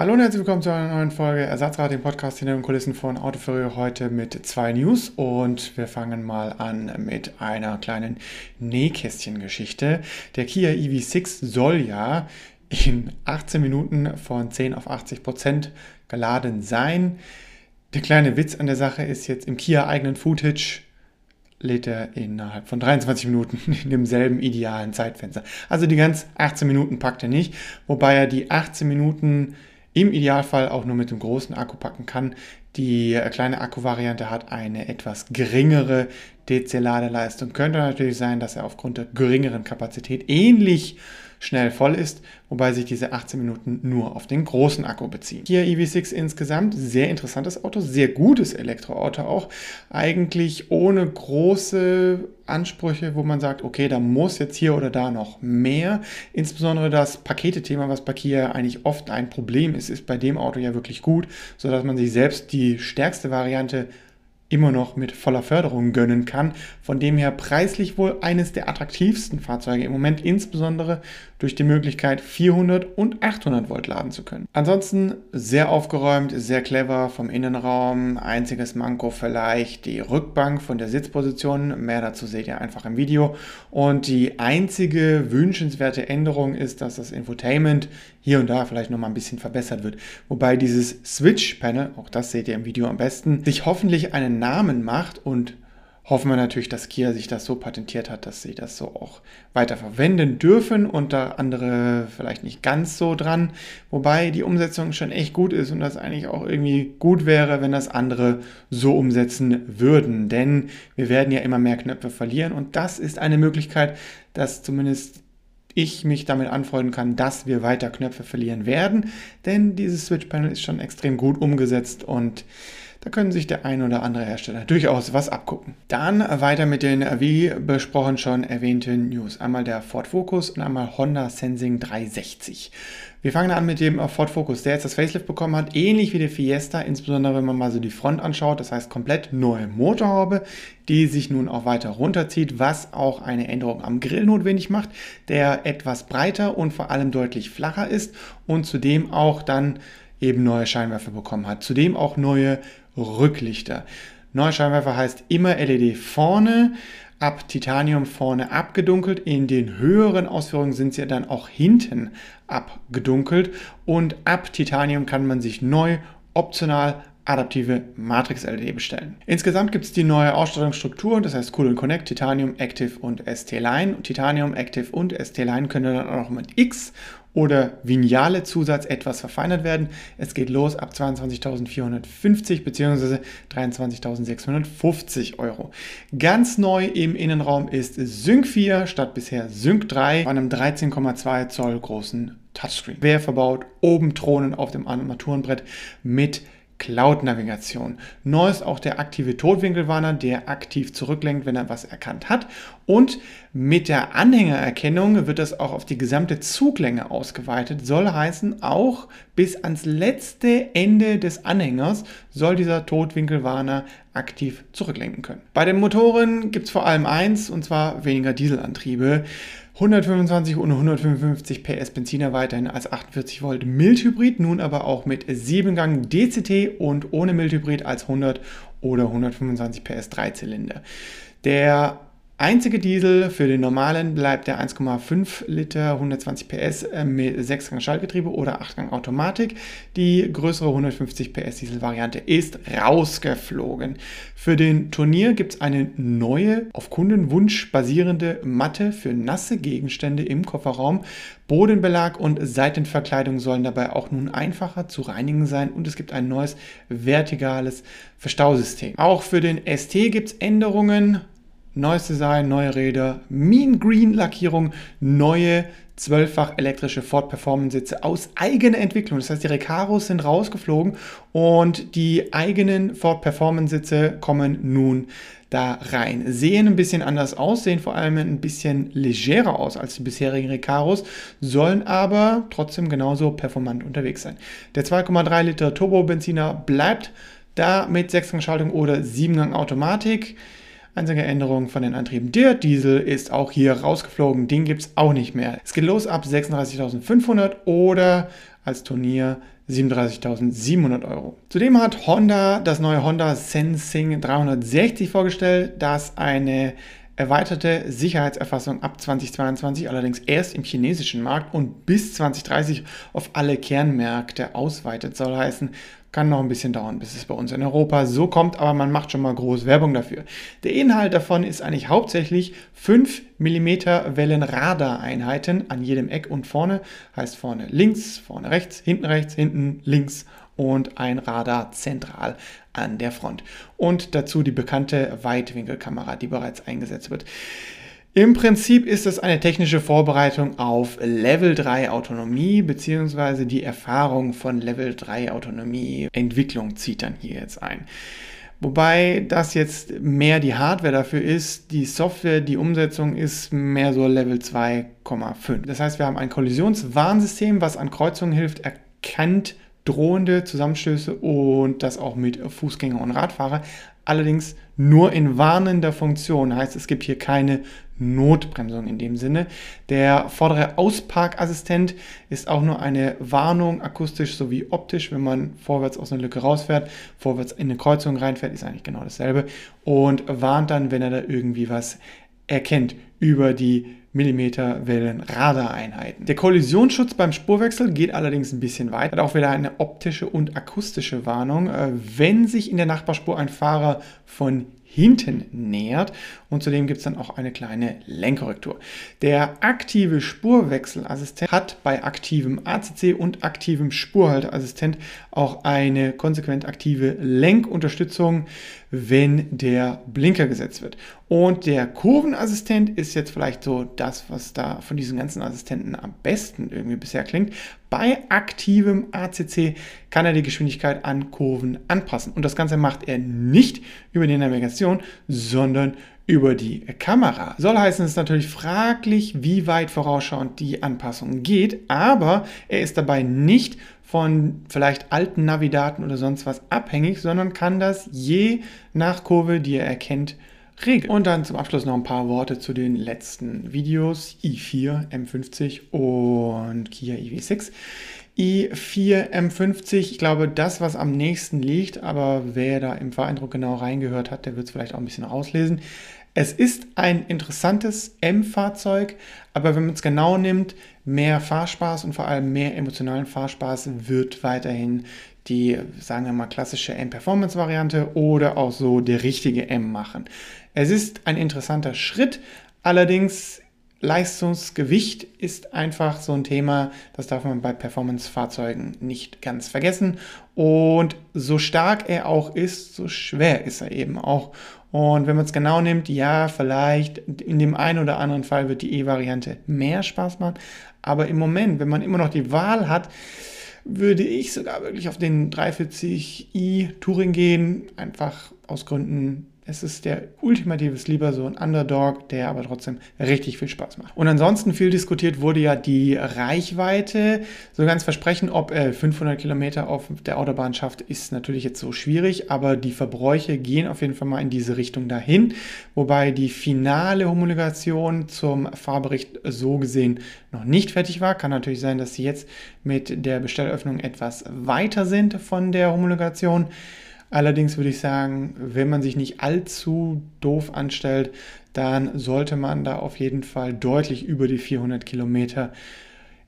Hallo und herzlich willkommen zu einer neuen Folge Ersatzrad, dem Podcast hinter den Kulissen von Autoführer heute mit zwei News und wir fangen mal an mit einer kleinen Nähkästchengeschichte. Der Kia EV6 soll ja in 18 Minuten von 10 auf 80 Prozent geladen sein. Der kleine Witz an der Sache ist jetzt im Kia eigenen Footage lädt er innerhalb von 23 Minuten in demselben idealen Zeitfenster. Also die ganz 18 Minuten packt er nicht, wobei er die 18 Minuten im Idealfall auch nur mit dem großen Akku packen kann. Die äh, kleine Akkuvariante hat eine etwas geringere DC-Ladeleistung. Könnte natürlich sein, dass er aufgrund der geringeren Kapazität ähnlich schnell voll ist, wobei sich diese 18 Minuten nur auf den großen Akku beziehen. Hier EV6 insgesamt, sehr interessantes Auto, sehr gutes Elektroauto auch, eigentlich ohne große Ansprüche, wo man sagt, okay, da muss jetzt hier oder da noch mehr. Insbesondere das Paketethema, was bei Kia eigentlich oft ein Problem ist, ist bei dem Auto ja wirklich gut, sodass man sich selbst die stärkste Variante immer noch mit voller Förderung gönnen kann. Von dem her preislich wohl eines der attraktivsten Fahrzeuge im Moment, insbesondere durch die Möglichkeit 400 und 800 Volt laden zu können. Ansonsten sehr aufgeräumt, sehr clever vom Innenraum. Einziges Manko vielleicht die Rückbank von der Sitzposition. Mehr dazu seht ihr einfach im Video. Und die einzige wünschenswerte Änderung ist, dass das Infotainment hier und da vielleicht nochmal ein bisschen verbessert wird. Wobei dieses Switch-Panel, auch das seht ihr im Video am besten, sich hoffentlich einen Namen macht und hoffen wir natürlich, dass Kia sich das so patentiert hat, dass sie das so auch weiter verwenden dürfen und da andere vielleicht nicht ganz so dran. Wobei die Umsetzung schon echt gut ist und das eigentlich auch irgendwie gut wäre, wenn das andere so umsetzen würden. Denn wir werden ja immer mehr Knöpfe verlieren und das ist eine Möglichkeit, dass zumindest ich mich damit anfreunden kann, dass wir weiter Knöpfe verlieren werden, denn dieses Switch Panel ist schon extrem gut umgesetzt und da können sich der ein oder andere Hersteller durchaus was abgucken. Dann weiter mit den, wie besprochen schon erwähnten News. Einmal der Ford Focus und einmal Honda Sensing 360. Wir fangen an mit dem Ford Focus, der jetzt das Facelift bekommen hat, ähnlich wie der Fiesta, insbesondere wenn man mal so die Front anschaut, das heißt komplett neue Motorhaube, die sich nun auch weiter runterzieht, was auch eine Änderung am Grill notwendig macht, der etwas breiter und vor allem deutlich flacher ist und zudem auch dann eben neue Scheinwerfer bekommen hat. Zudem auch neue Rücklichter. Neuer Scheinwerfer heißt immer LED vorne, ab Titanium vorne abgedunkelt. In den höheren Ausführungen sind sie dann auch hinten abgedunkelt. Und ab Titanium kann man sich neu optional adaptive Matrix-LED bestellen. Insgesamt gibt es die neue Ausstattungsstruktur, das heißt Cool Connect, Titanium, Active und ST-Line. Titanium, Active und ST-Line können dann auch mit X oder Vignale Zusatz etwas verfeinert werden. Es geht los ab 22.450 bzw. 23.650 Euro. Ganz neu im Innenraum ist Sync 4 statt bisher Sync 3 bei einem 13,2 Zoll großen Touchscreen. Wer verbaut oben Thronen auf dem Armaturenbrett mit Cloud-Navigation. Neu ist auch der aktive Totwinkelwarner, der aktiv zurücklenkt, wenn er was erkannt hat. Und mit der Anhängererkennung wird das auch auf die gesamte Zuglänge ausgeweitet. Soll heißen, auch bis ans letzte Ende des Anhängers soll dieser Totwinkelwarner aktiv zurücklenken können. Bei den Motoren gibt es vor allem eins, und zwar weniger Dieselantriebe. 125 und 155 PS Benziner weiterhin als 48 Volt Mildhybrid, nun aber auch mit 7-Gang DCT und ohne Mildhybrid als 100 oder 125 PS Dreizylinder. Der Einzige Diesel für den normalen bleibt der 1,5 Liter 120 PS äh, mit 6-Gang Schaltgetriebe oder 8-Gang Automatik. Die größere 150 PS Diesel-Variante ist rausgeflogen. Für den Turnier gibt es eine neue, auf Kundenwunsch basierende Matte für nasse Gegenstände im Kofferraum. Bodenbelag und Seitenverkleidung sollen dabei auch nun einfacher zu reinigen sein und es gibt ein neues vertikales Verstausystem. Auch für den ST gibt es Änderungen neues Design, neue Räder, Mean Green Lackierung, neue zwölffach elektrische Ford Performance Sitze aus eigener Entwicklung. Das heißt, die Recaros sind rausgeflogen und die eigenen Ford Performance Sitze kommen nun da rein. Sehen ein bisschen anders aus, sehen vor allem ein bisschen legerer aus als die bisherigen Recaros, sollen aber trotzdem genauso performant unterwegs sein. Der 2,3 Liter Turbo Benziner bleibt da mit 6-Gang-Schaltung oder 7-Gang Automatik. Einzige Änderung von den Antrieben. Der Diesel ist auch hier rausgeflogen. Den gibt es auch nicht mehr. Es geht los ab 36.500 oder als Turnier 37.700 Euro. Zudem hat Honda das neue Honda Sensing 360 vorgestellt, das eine erweiterte Sicherheitserfassung ab 2022 allerdings erst im chinesischen Markt und bis 2030 auf alle Kernmärkte ausweitet. Soll heißen, kann noch ein bisschen dauern, bis es bei uns in Europa so kommt, aber man macht schon mal groß Werbung dafür. Der Inhalt davon ist eigentlich hauptsächlich 5 mm Wellenradareinheiten an jedem Eck und vorne. Heißt vorne links, vorne rechts, hinten rechts, hinten links und ein Radar zentral an der Front. Und dazu die bekannte Weitwinkelkamera, die bereits eingesetzt wird. Im Prinzip ist es eine technische Vorbereitung auf Level 3 Autonomie, beziehungsweise die Erfahrung von Level 3 Autonomie Entwicklung zieht dann hier jetzt ein. Wobei das jetzt mehr die Hardware dafür ist, die Software, die Umsetzung ist mehr so Level 2,5. Das heißt, wir haben ein Kollisionswarnsystem, was an Kreuzungen hilft, erkennt drohende Zusammenstöße und das auch mit Fußgänger und Radfahrer. Allerdings nur in warnender Funktion. Heißt, es gibt hier keine Notbremsung in dem Sinne. Der vordere Ausparkassistent ist auch nur eine Warnung, akustisch sowie optisch. Wenn man vorwärts aus einer Lücke rausfährt, vorwärts in eine Kreuzung reinfährt, ist eigentlich genau dasselbe. Und warnt dann, wenn er da irgendwie was erkennt über die Millimeterwellen Radareinheiten. Der Kollisionsschutz beim Spurwechsel geht allerdings ein bisschen weiter. Hat auch wieder eine optische und akustische Warnung. Äh, wenn sich in der Nachbarspur ein Fahrer von hinten nähert und zudem gibt es dann auch eine kleine Lenkkorrektur. Der aktive Spurwechselassistent hat bei aktivem ACC und aktivem Spurhalteassistent auch eine konsequent aktive Lenkunterstützung, wenn der Blinker gesetzt wird. Und der Kurvenassistent ist jetzt vielleicht so das, was da von diesen ganzen Assistenten am besten irgendwie bisher klingt. Bei aktivem ACC kann er die Geschwindigkeit an Kurven anpassen. Und das Ganze macht er nicht über die Navigation, sondern über die Kamera. Soll heißen, es ist natürlich fraglich, wie weit vorausschauend die Anpassung geht, aber er ist dabei nicht von vielleicht alten Navidaten oder sonst was abhängig, sondern kann das je nach Kurve, die er erkennt, regeln. Und dann zum Abschluss noch ein paar Worte zu den letzten Videos i4, M50 und Kia EV6 i4 M50, ich glaube, das, was am nächsten liegt, aber wer da im Fahreindruck genau reingehört hat, der wird es vielleicht auch ein bisschen auslesen. Es ist ein interessantes M-Fahrzeug, aber wenn man es genau nimmt, mehr Fahrspaß und vor allem mehr emotionalen Fahrspaß wird weiterhin die, sagen wir mal, klassische M-Performance-Variante oder auch so der richtige M machen. Es ist ein interessanter Schritt, allerdings Leistungsgewicht ist einfach so ein Thema, das darf man bei Performance-Fahrzeugen nicht ganz vergessen. Und so stark er auch ist, so schwer ist er eben auch. Und wenn man es genau nimmt, ja, vielleicht in dem einen oder anderen Fall wird die E-Variante mehr Spaß machen. Aber im Moment, wenn man immer noch die Wahl hat, würde ich sogar wirklich auf den 340i Touring gehen, einfach aus Gründen es ist der ultimative Sleeper, so ein Underdog, der aber trotzdem richtig viel Spaß macht. Und ansonsten viel diskutiert wurde ja die Reichweite. So ganz versprechen, ob er 500 Kilometer auf der Autobahn schafft, ist natürlich jetzt so schwierig, aber die Verbräuche gehen auf jeden Fall mal in diese Richtung dahin. Wobei die finale Homologation zum Fahrbericht so gesehen noch nicht fertig war. Kann natürlich sein, dass sie jetzt mit der Bestellöffnung etwas weiter sind von der Homologation. Allerdings würde ich sagen, wenn man sich nicht allzu doof anstellt, dann sollte man da auf jeden Fall deutlich über die 400 Kilometer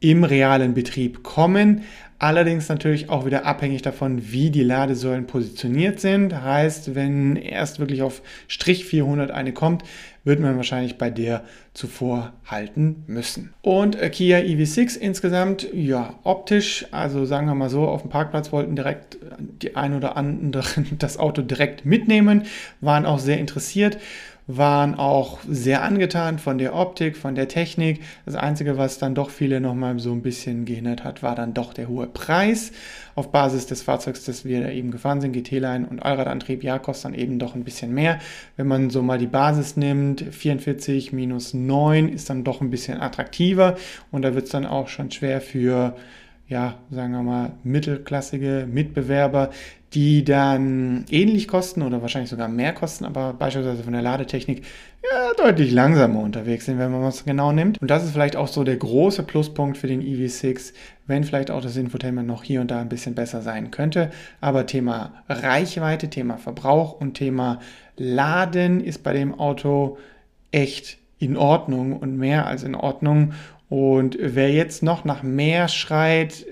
im realen Betrieb kommen. Allerdings natürlich auch wieder abhängig davon, wie die Ladesäulen positioniert sind. Heißt, wenn erst wirklich auf Strich 400 eine kommt, wird man wahrscheinlich bei der zuvor halten müssen. Und äh, Kia EV6 insgesamt, ja, optisch, also sagen wir mal so, auf dem Parkplatz wollten direkt die ein oder anderen das Auto direkt mitnehmen, waren auch sehr interessiert waren auch sehr angetan von der Optik, von der Technik. Das Einzige, was dann doch viele nochmal so ein bisschen gehindert hat, war dann doch der hohe Preis. Auf Basis des Fahrzeugs, das wir da eben gefahren sind, GT-Line und Allradantrieb, ja, kostet dann eben doch ein bisschen mehr. Wenn man so mal die Basis nimmt, 44 minus 9 ist dann doch ein bisschen attraktiver und da wird es dann auch schon schwer für ja, sagen wir mal, mittelklassige Mitbewerber, die dann ähnlich kosten oder wahrscheinlich sogar mehr kosten, aber beispielsweise von der Ladetechnik ja, deutlich langsamer unterwegs sind, wenn man es genau nimmt. Und das ist vielleicht auch so der große Pluspunkt für den EV6, wenn vielleicht auch das Infotainment noch hier und da ein bisschen besser sein könnte. Aber Thema Reichweite, Thema Verbrauch und Thema Laden ist bei dem Auto echt in Ordnung und mehr als in Ordnung. Und wer jetzt noch nach mehr schreit,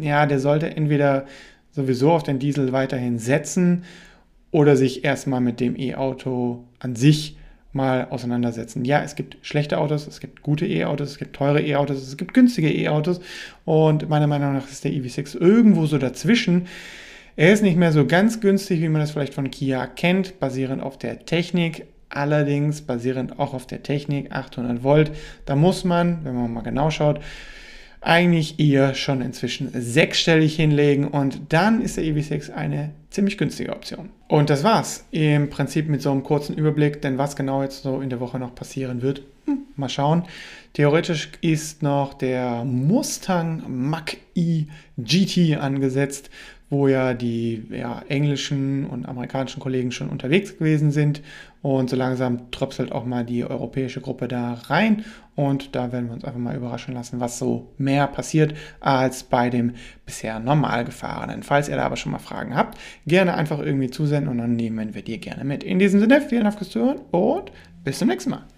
ja, der sollte entweder sowieso auf den Diesel weiterhin setzen oder sich erstmal mit dem E-Auto an sich mal auseinandersetzen. Ja, es gibt schlechte Autos, es gibt gute E-Autos, es gibt teure E-Autos, es gibt günstige E-Autos und meiner Meinung nach ist der EV6 irgendwo so dazwischen. Er ist nicht mehr so ganz günstig, wie man das vielleicht von Kia kennt, basierend auf der Technik, allerdings basierend auch auf der Technik 800 Volt. Da muss man, wenn man mal genau schaut, eigentlich eher schon inzwischen sechsstellig hinlegen und dann ist der EV6 eine ziemlich günstige Option. Und das war's im Prinzip mit so einem kurzen Überblick, denn was genau jetzt so in der Woche noch passieren wird, hm, mal schauen. Theoretisch ist noch der Mustang Mach-E GT angesetzt wo ja die ja, englischen und amerikanischen Kollegen schon unterwegs gewesen sind. Und so langsam tröpselt auch mal die europäische Gruppe da rein. Und da werden wir uns einfach mal überraschen lassen, was so mehr passiert als bei dem bisher normal gefahrenen. Falls ihr da aber schon mal Fragen habt, gerne einfach irgendwie zusenden und dann nehmen wir die gerne mit. In diesem Sinne, vielen Dank fürs Zuhören und bis zum nächsten Mal.